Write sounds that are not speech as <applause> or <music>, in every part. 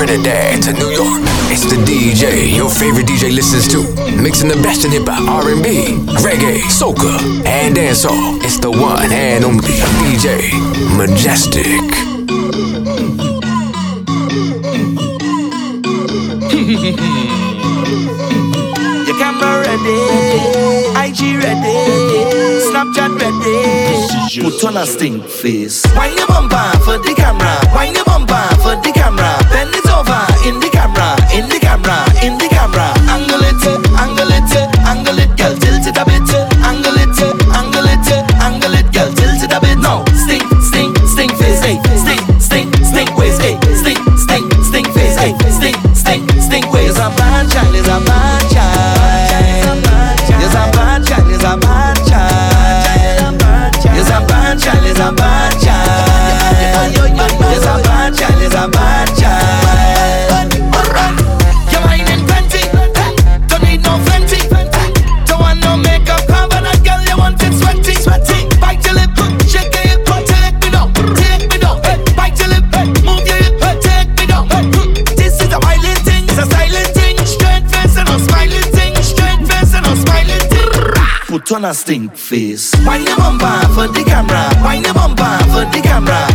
Trinidad to New York. It's the DJ your favorite DJ listens to, mixing the best in hip hop, R&B, reggae, soca, and dancehall. It's the one and only DJ Majestic. <laughs> Your camera ready, IG ready. Snapchat ready. Put on a stink face. Wine your bumper for the camera. Wine your bumper for the camera. Bend it over in the camera, in the camera, in the camera. Angle it, angle it, angle it, girl. on a stink face. Wind your bumper for the camera. Wind your bumper for the camera.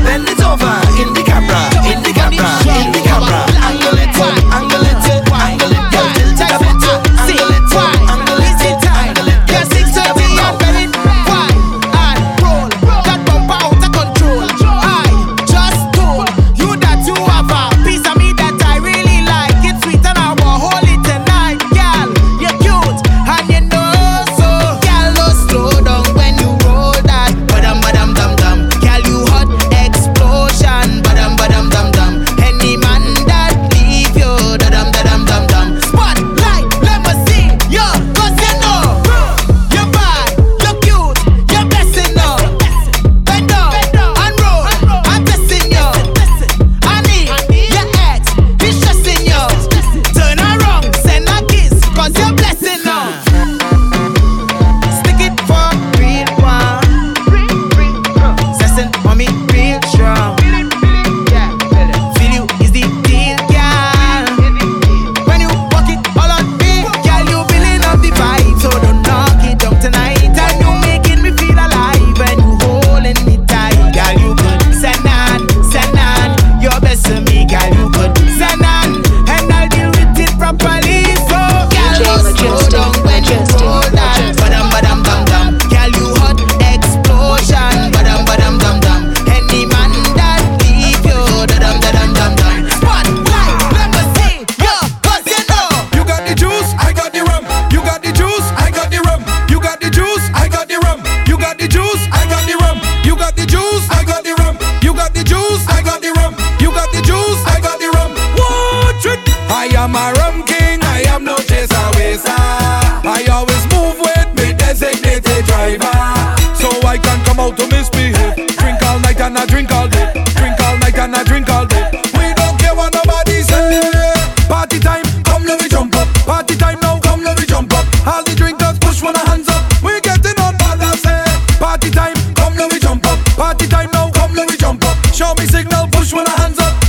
signal, push when our hands up.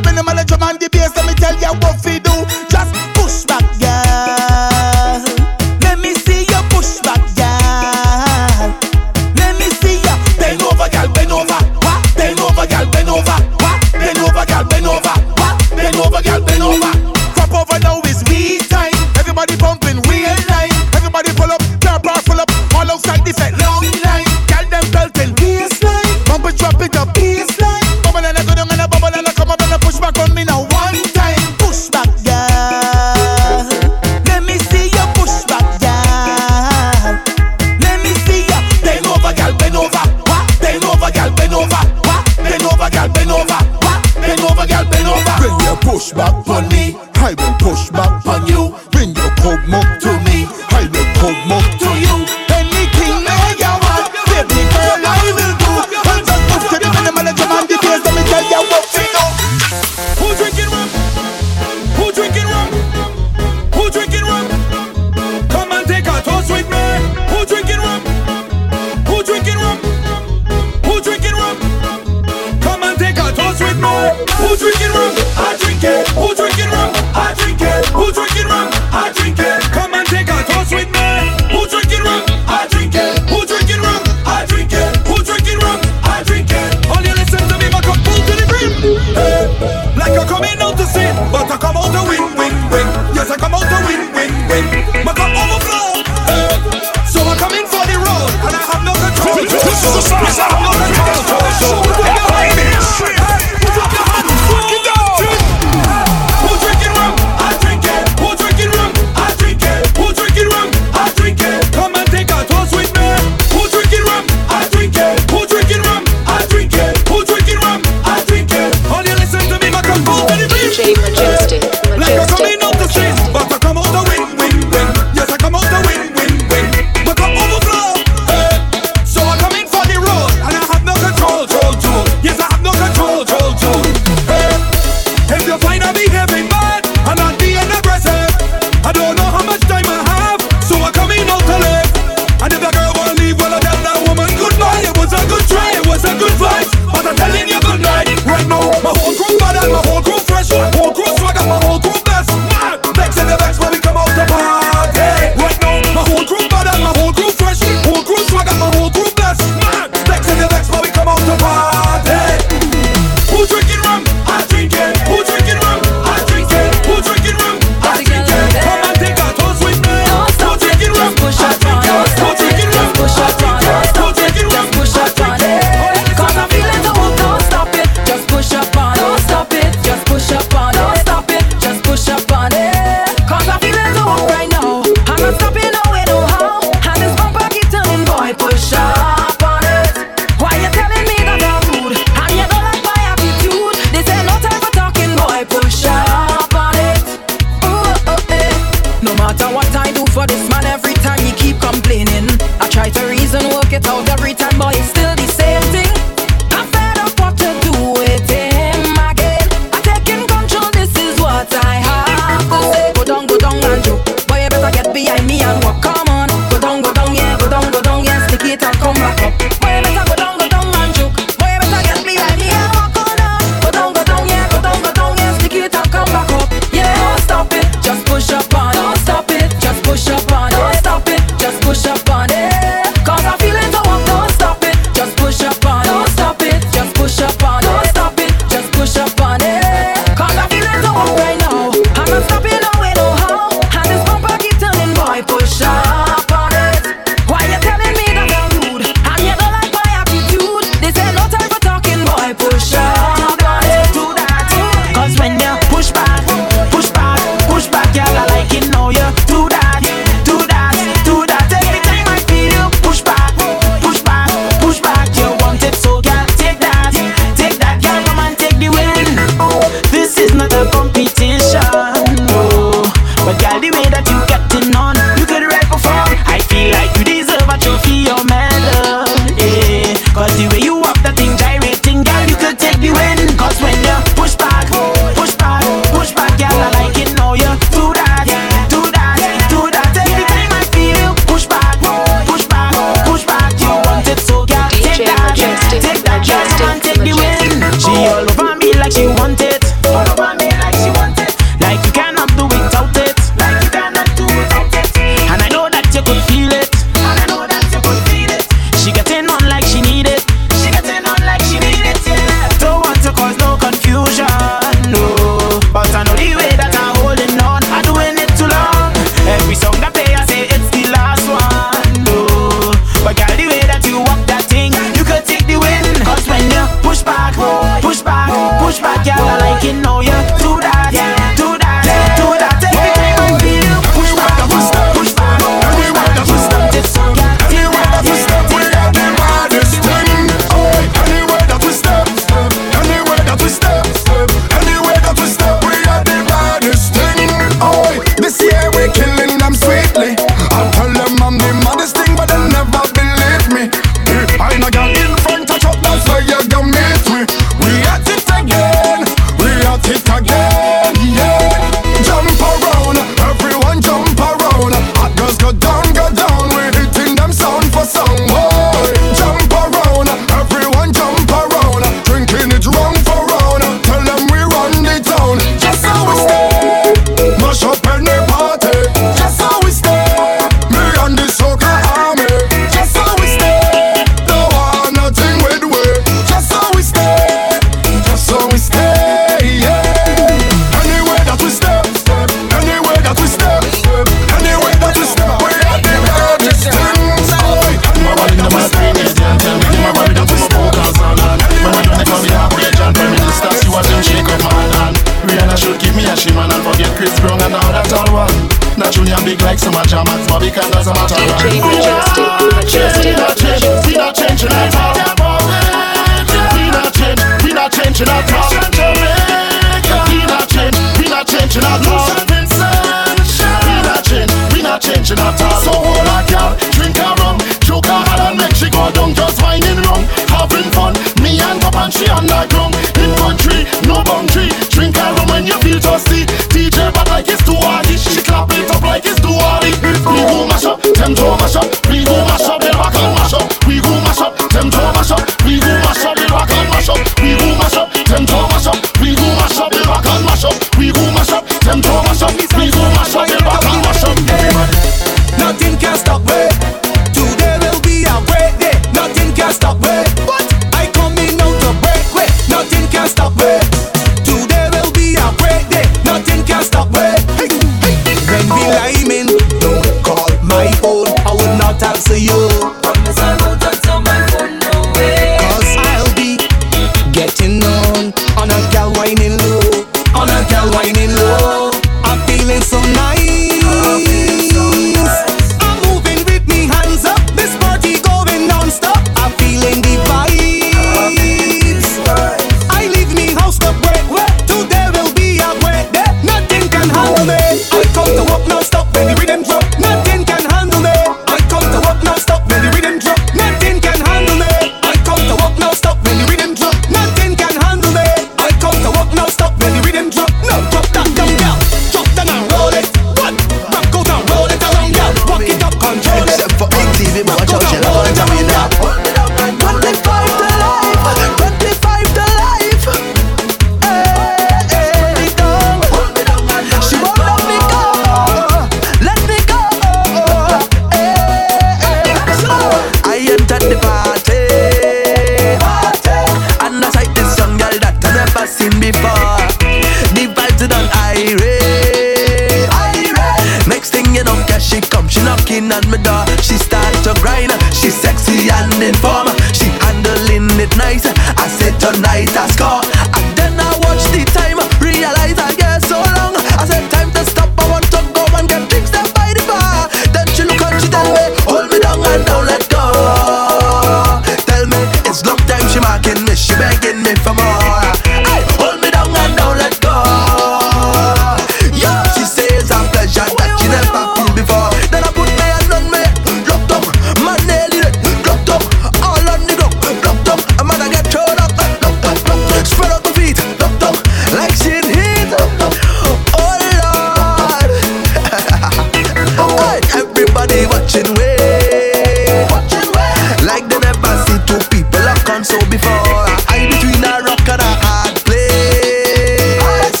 done so before. I between a rock and a hard place.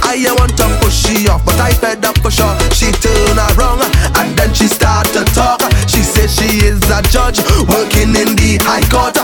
I want to push she off, but I fed up for sure. She turn around and then she start to talk. She says she is a judge working in the high court.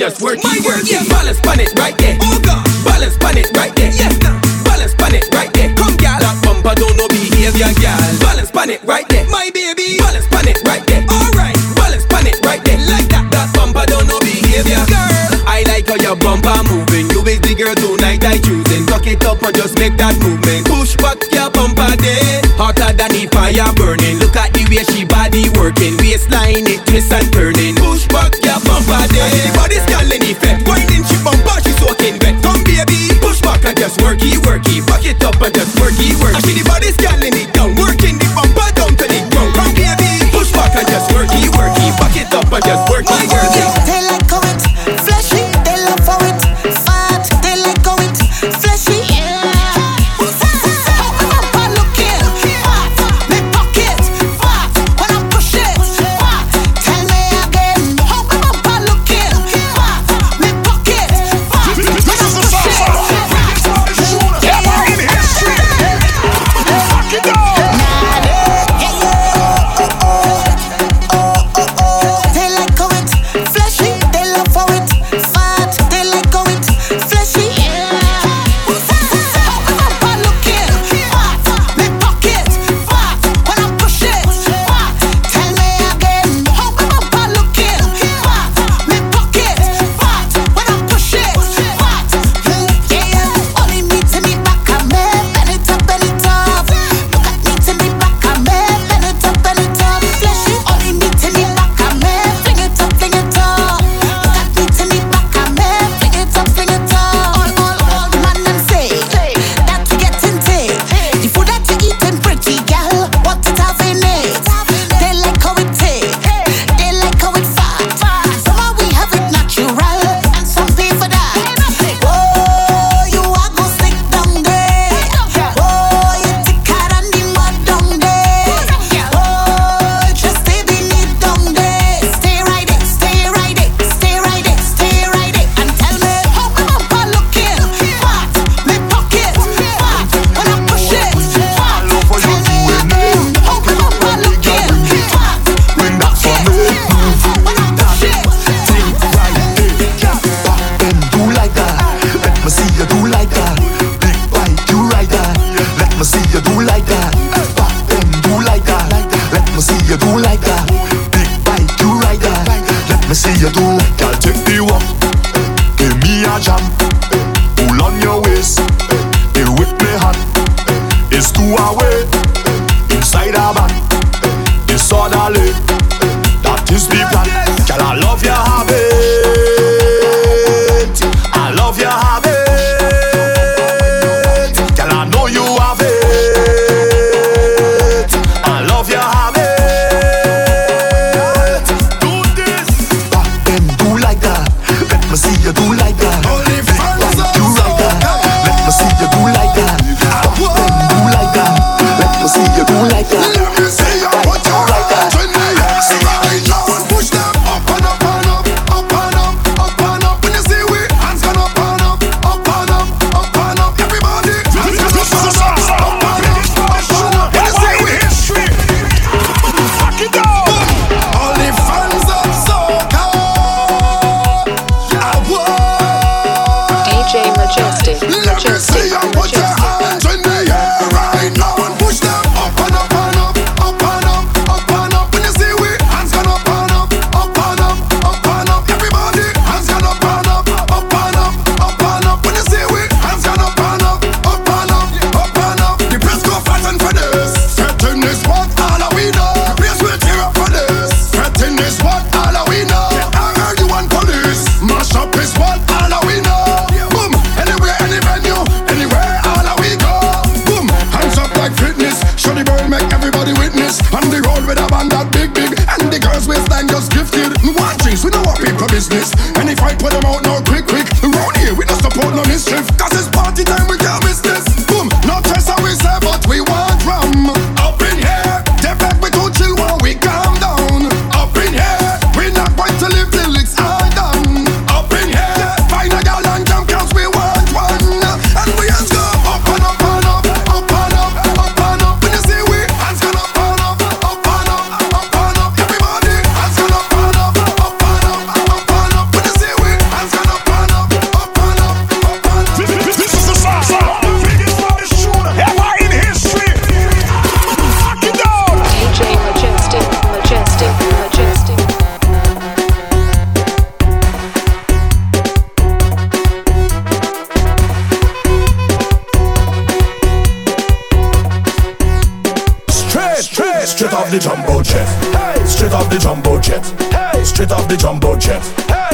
Just worky, worky. Yeah,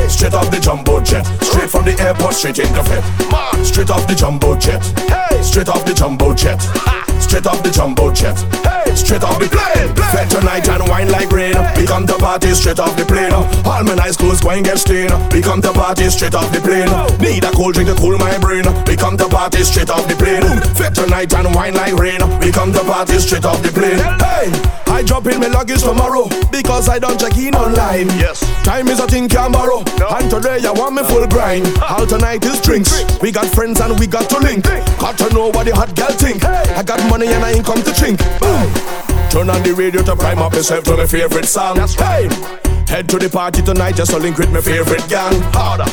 Hey, straight off the jumbo jet. Straight from the airport, straight into fit. Straight off the jumbo jet. Hey, straight off the jumbo jet. Straight off the jumbo jet. Hey, straight off the plane. Fed tonight and wine like rain. We come to party straight off the plane. All my nice clothes going get stained. We come to party straight off the plane. Need a cold drink to cool my brain. We come to party straight off the plane. Fed tonight and wine like rain. We come to party straight off the plane. Hey, I drop in my luggage tomorrow because I don't check in online. Yes. Time is a thing can borrow. And today I want me full grind. All tonight is drinks. We got friends and we got to link. Got to know what the hot girl think. I got money and I ain't come to drink. Boom. Turn on the radio to prime up yourself to my favorite song. Hey, head to the party tonight just to link with my favorite gang. Harder,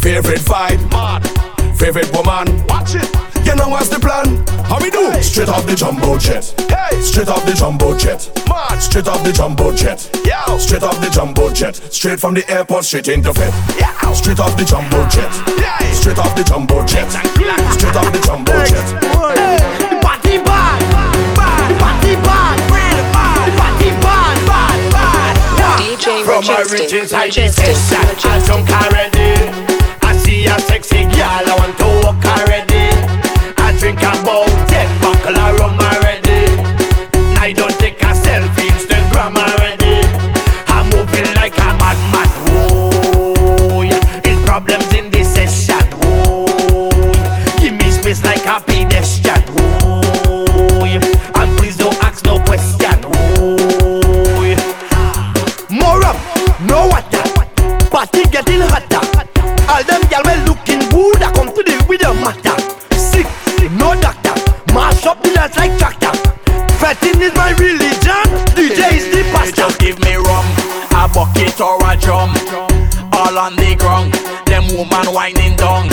favorite vibe, mad, favorite woman. Watch it. You know what's the plan? How we do? Straight off the jumbo jet. Hey, straight off the jumbo jet. Mad, straight off the jumbo jet. Yeah, straight off the jumbo jet. Straight from the airport, straight into fit. Yeah, straight off the jumbo jet. Yeah, straight off the jumbo jet. Straight off the jumbo jet. From my riches I Majestic, session I Majestic. drunk bucket or a drum. All on the ground. Them woman whining down.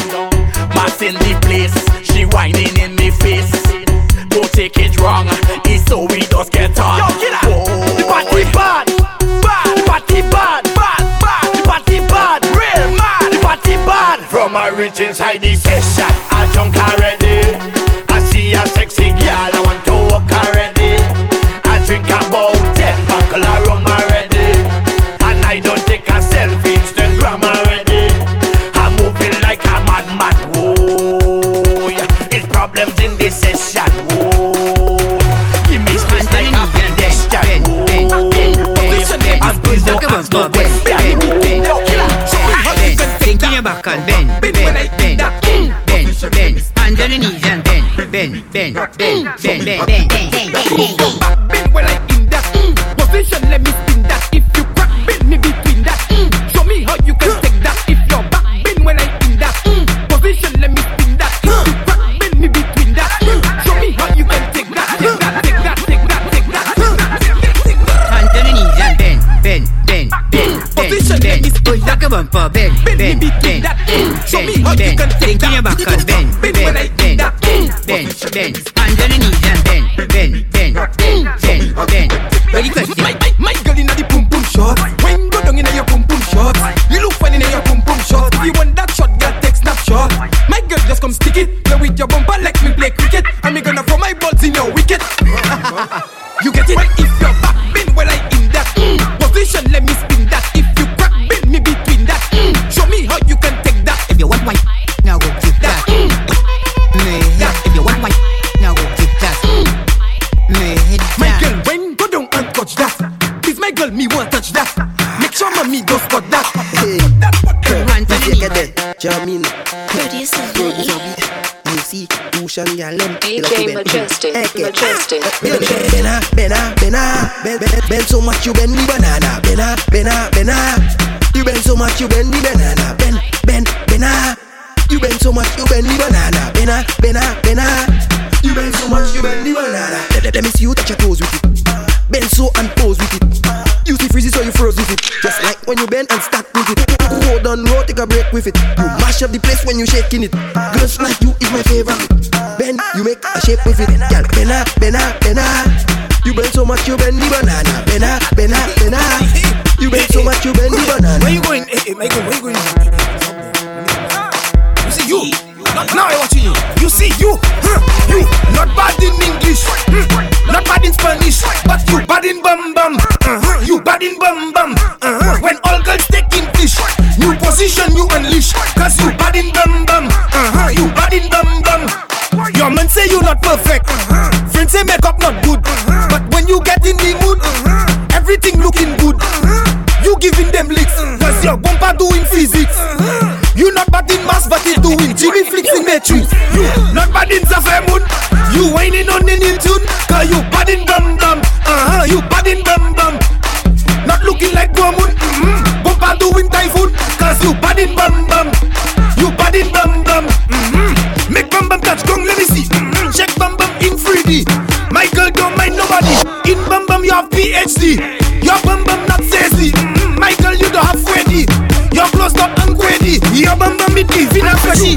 Mass in the place. She whining in me face. Don't take it wrong. It's so we just get on. Yo, killer. The party bad, bad. The party bad, bad, bad. The party bad, real mad. The party bad. From my rich inside the session, I drunk already. And bend, bend, bend, bend, bend, bend, bend, bend. Bend when I in that mm. position, let me spin that. If you crack, bend me between that. Mm. Show me how you can take that. If you're back, bend when I in that mm. position, let me spin that. If you crack, bend me between that. Show me how you can take that. Take that, take that, take that, take that. That. Hands on the knees and bend, bend, bend, bend, Position, let bend, me spin bend. Like a bumper, bend, Bend me bend, between bend, that. bend, Show me bend, how you bend. can take your that. back and bend, Bend when I bend, bend, that. Bend, bend. Hands on the knees and bend, bend, bend, bend, bend, bend. Ready, question? My, my, my girl inna the pum pum shot. When go down inna your pum pum shot. You look fine inna your pum pum shot. If you want that shot, girl, take snapshot. My girl, just come stick it. Play with your bumper like me play cricket. And me gonna throw my balls in your wicket. <laughs> you get it? If Majestic, eh, Majestic, eh, Bena, Majestic. bena, bena, bena, bend, bend, bend so much you bend the banana. Bena, bena, bena. You bend so much you bend the banana. Bend, bend, bena. You bend so much you bend the banana. Bena, bena, bena. You bend so much you bend the banana. Let, let, let me see you touch your toes with it. Bend so and froze with it. Just like when you bend and stack with it. Hold on, roll, take a break with it. You mash up the place when you shaking it. Girls like you is my favorite. Bend, you make a shape with it. Girl, bena, bena, bena. You bend so much you bend the banana. Bena, bena, bena. You bend so much you bend the banana. Where you going? Hey, hey, Michael, where you going? Eh, you see you. Now I watching you. You see you. Huh, You not bad in English. Hmm, Not bad in Spanish. But you bad in uh you bad in bum bum. Uh-huh. When all girls taking fish, new position you unleash. Cause you bad in bum bum. Uh-huh. You bad in bum bum. Your man say you not perfect. Uh-huh. Friends say makeup not good. Uh-huh. But when you get in the mood, uh-huh. everything looking good. Uh-huh. You giving them licks. Uh-huh. Cause your bumper doing physics. Uh-huh. You not bad in mass, but it doing Jimmy flicks in matrix. You not bad in Zafir Moon. You whining on in tune. Cause you bad in dum dum. Uh-huh. You bad in You bad it bam bam. You bad it bam bam. Mm-hmm. Make bam bam catch gong, let me see. Mm-hmm. Check bam bam in 3D. My girl don't mind nobody. In bam bam you have PhD. Your bam bam not sassy. Mm-hmm. My girl you don't have Freddy. Your clothes not angry. Your bam bam it is in a flashy.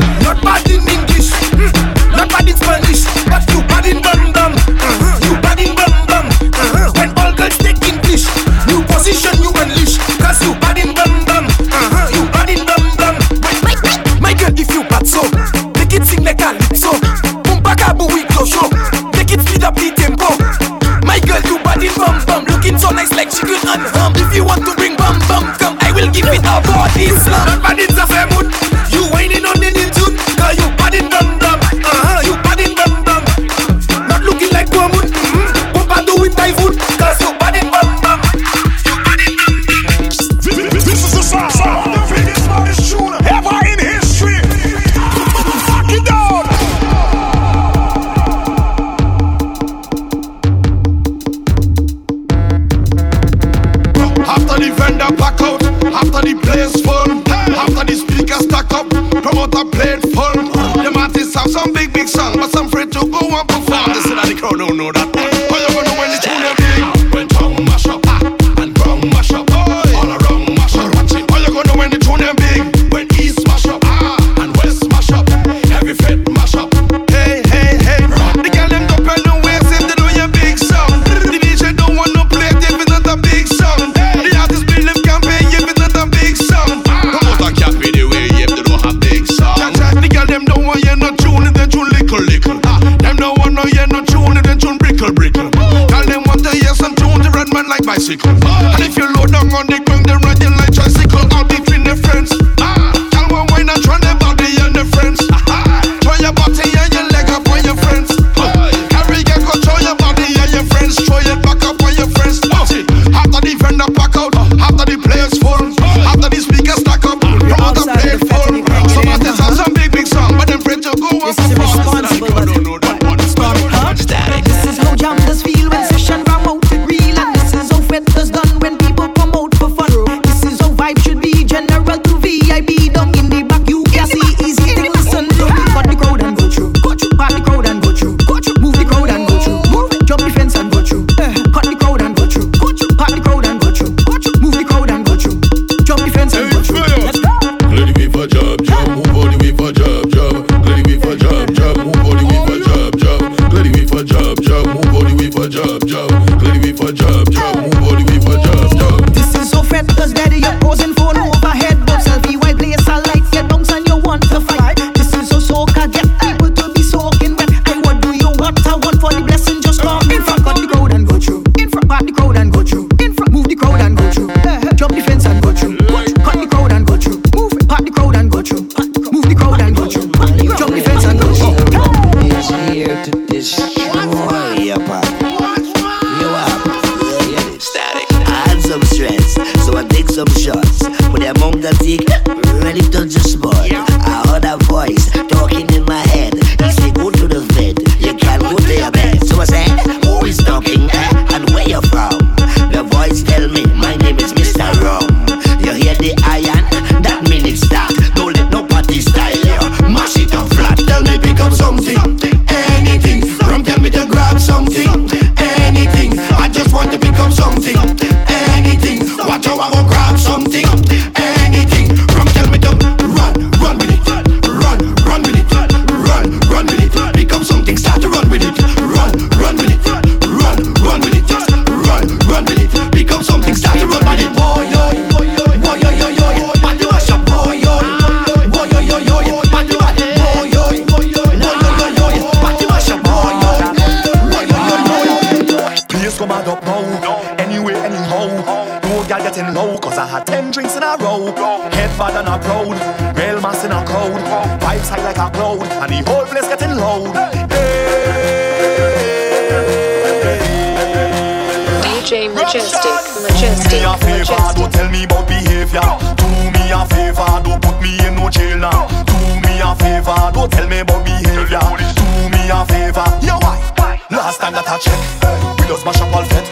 me a favor, don't tell me about behavior. Do me a favor, don't put me in no jail now. Do me a favor, don't tell me about behavior. Do me a favor, yeah why? Last time that I checked, we just mash up all fed.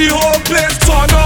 the whole place turn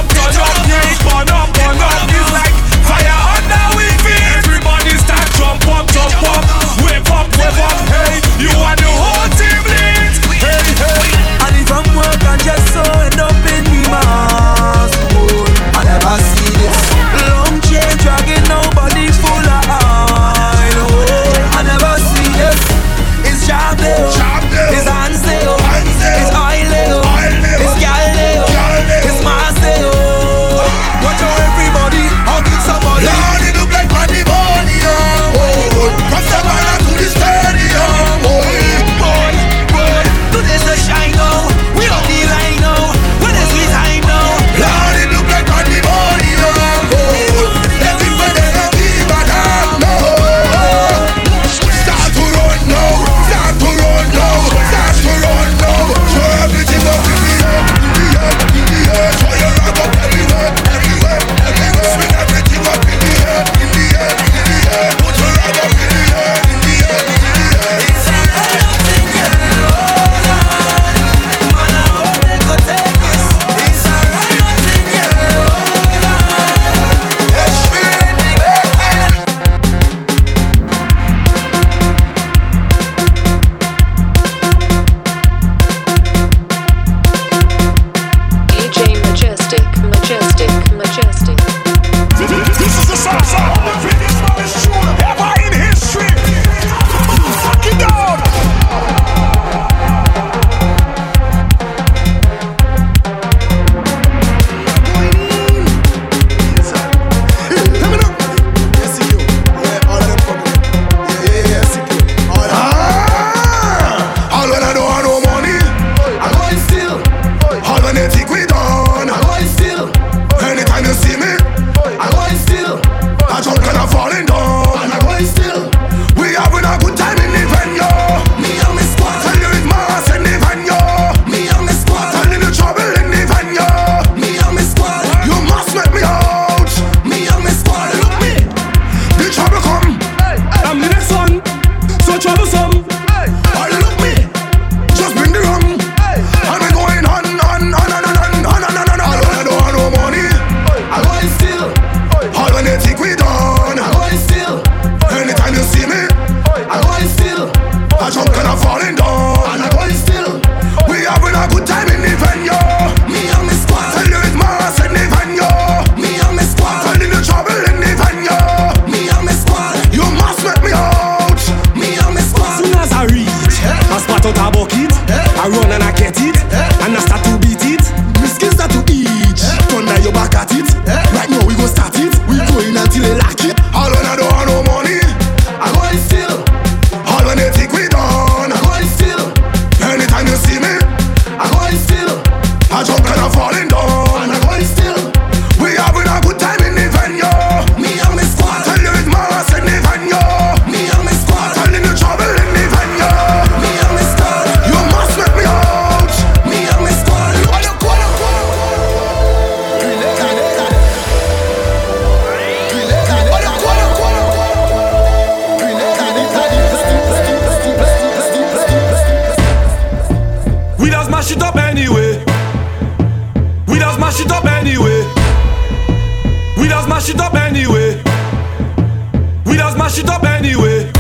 We it up anyway.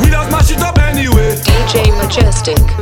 We it up anyway. DJ Majestic.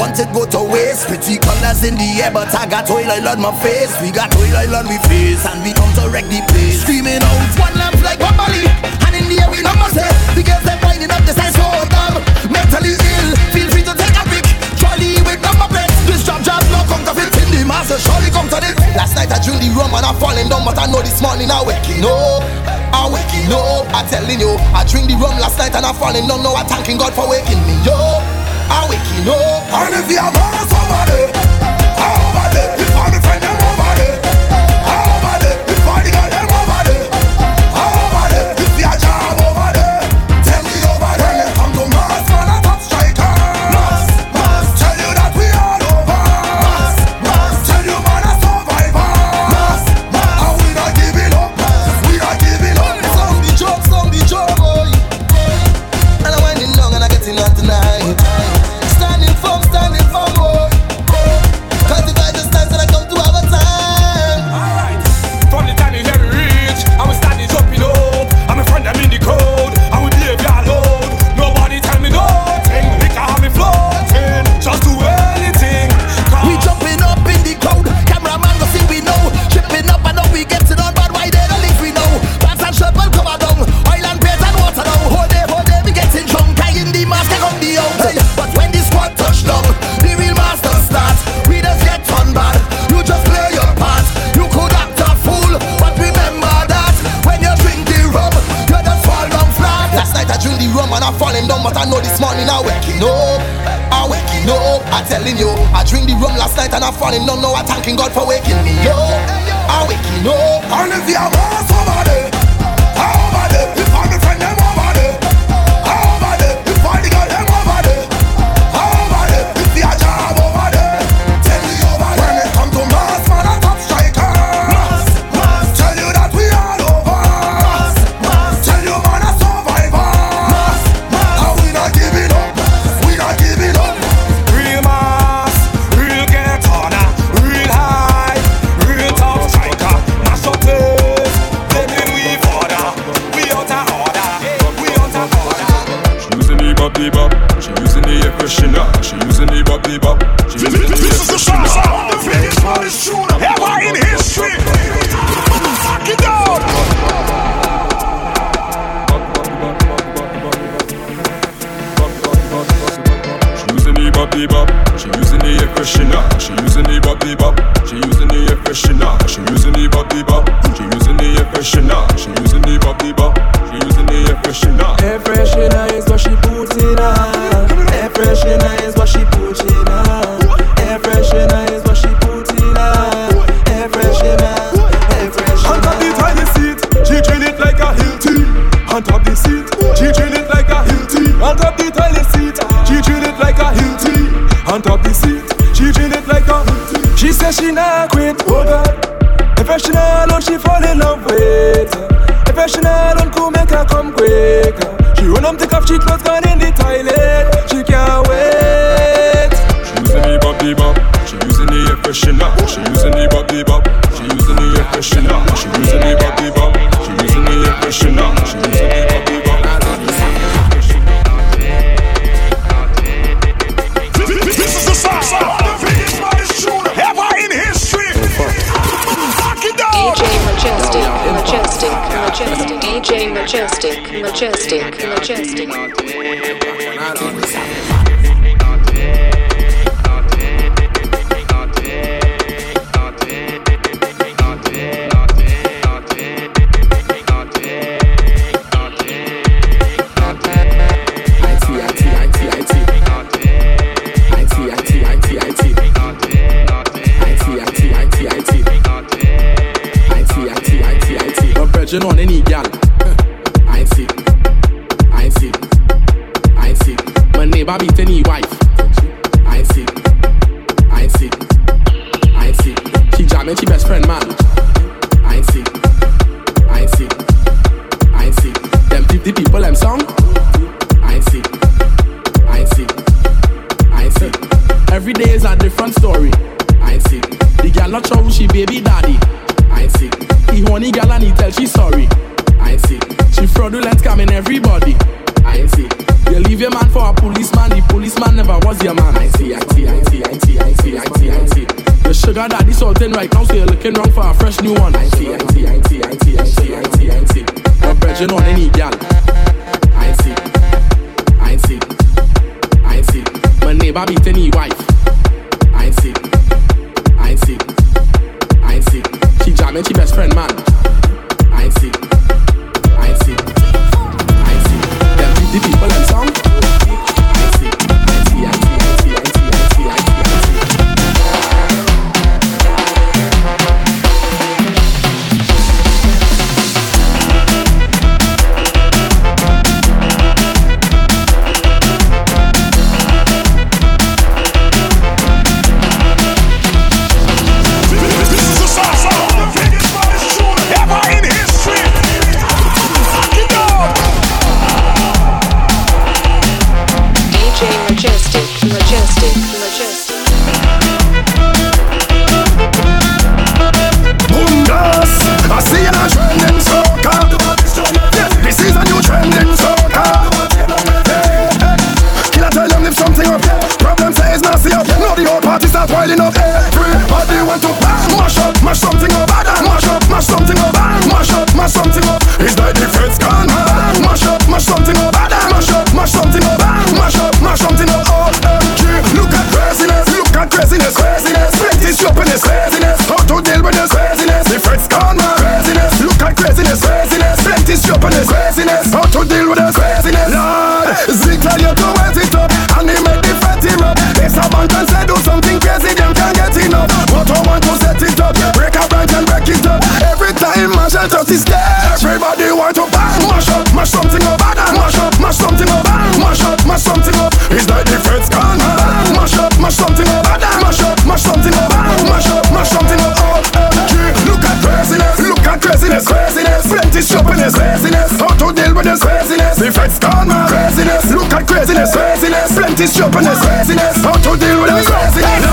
want it go to waste. Pretty colors in the air but I got oil oil on my face. We got oil oil on we face and we come to wreck the place. Screaming out one lamp like Bambali And in the air we number say The girls they're winding up the size so dumb Mentally ill, feel free to take a pic. Charlie with number plates This job job no come to fit in the master. Surely come to this Last night I drilled the rum and I'm falling down But I know this morning I waking up. I waking up, I telling you I drink the rum last night and I'm falling down. Now I'm thanking God for waking me up. Ah oui, qui up, and if vit have sans valeur. falling down, now I'm thanking God for waking me. She clothes got friend, man. craziness. How to deal with the craziness?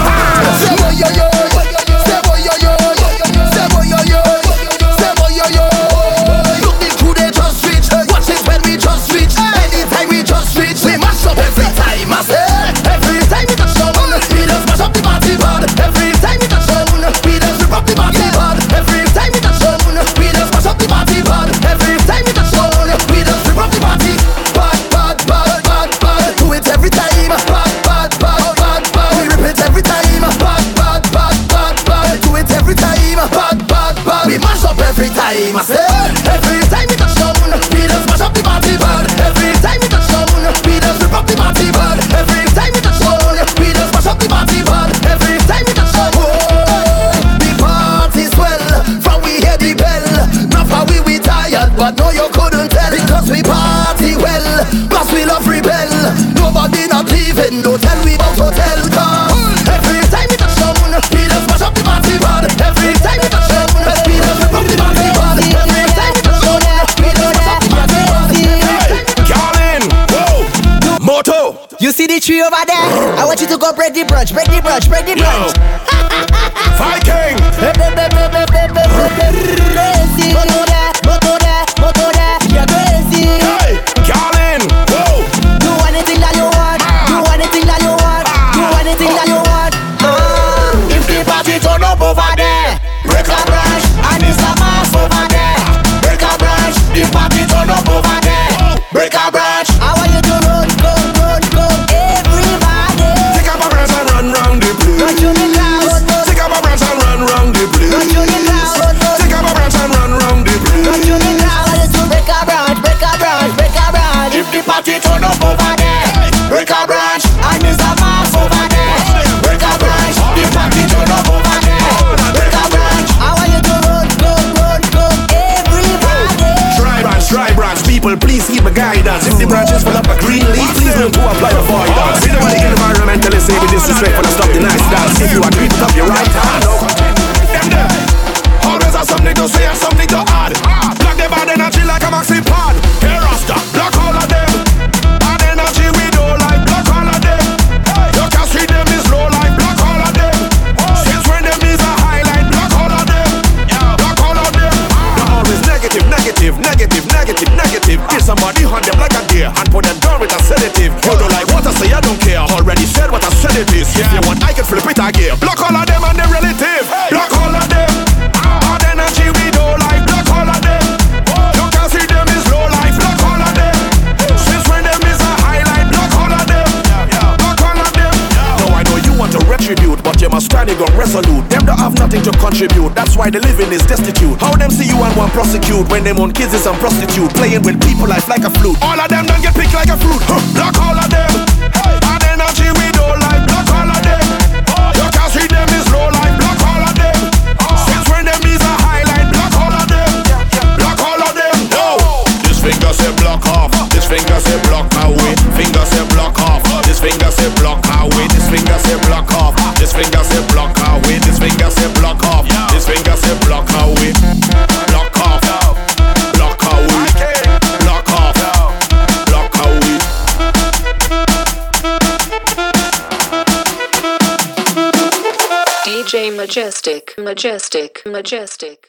Tree over there. I want you to go break the brunch, break the brunch, break the brunch. party turn up over why the living is destitute. How them see you and one prosecute when them own kids is some prostitute playing with people life like a flute. All of them don't get picked like a fruit. Huh, block all of them. Hey. And energy we don't like. Block all of them. Oh. You can't see them is low like. Block all of them. Oh. Since when them is a highlight. Block all of them. Yeah, yeah. Block all of them. No. This finger say block off. This finger say block my way. Finger say block off. This finger say block my way. This finger say block off. This finger say block majestic, majestic.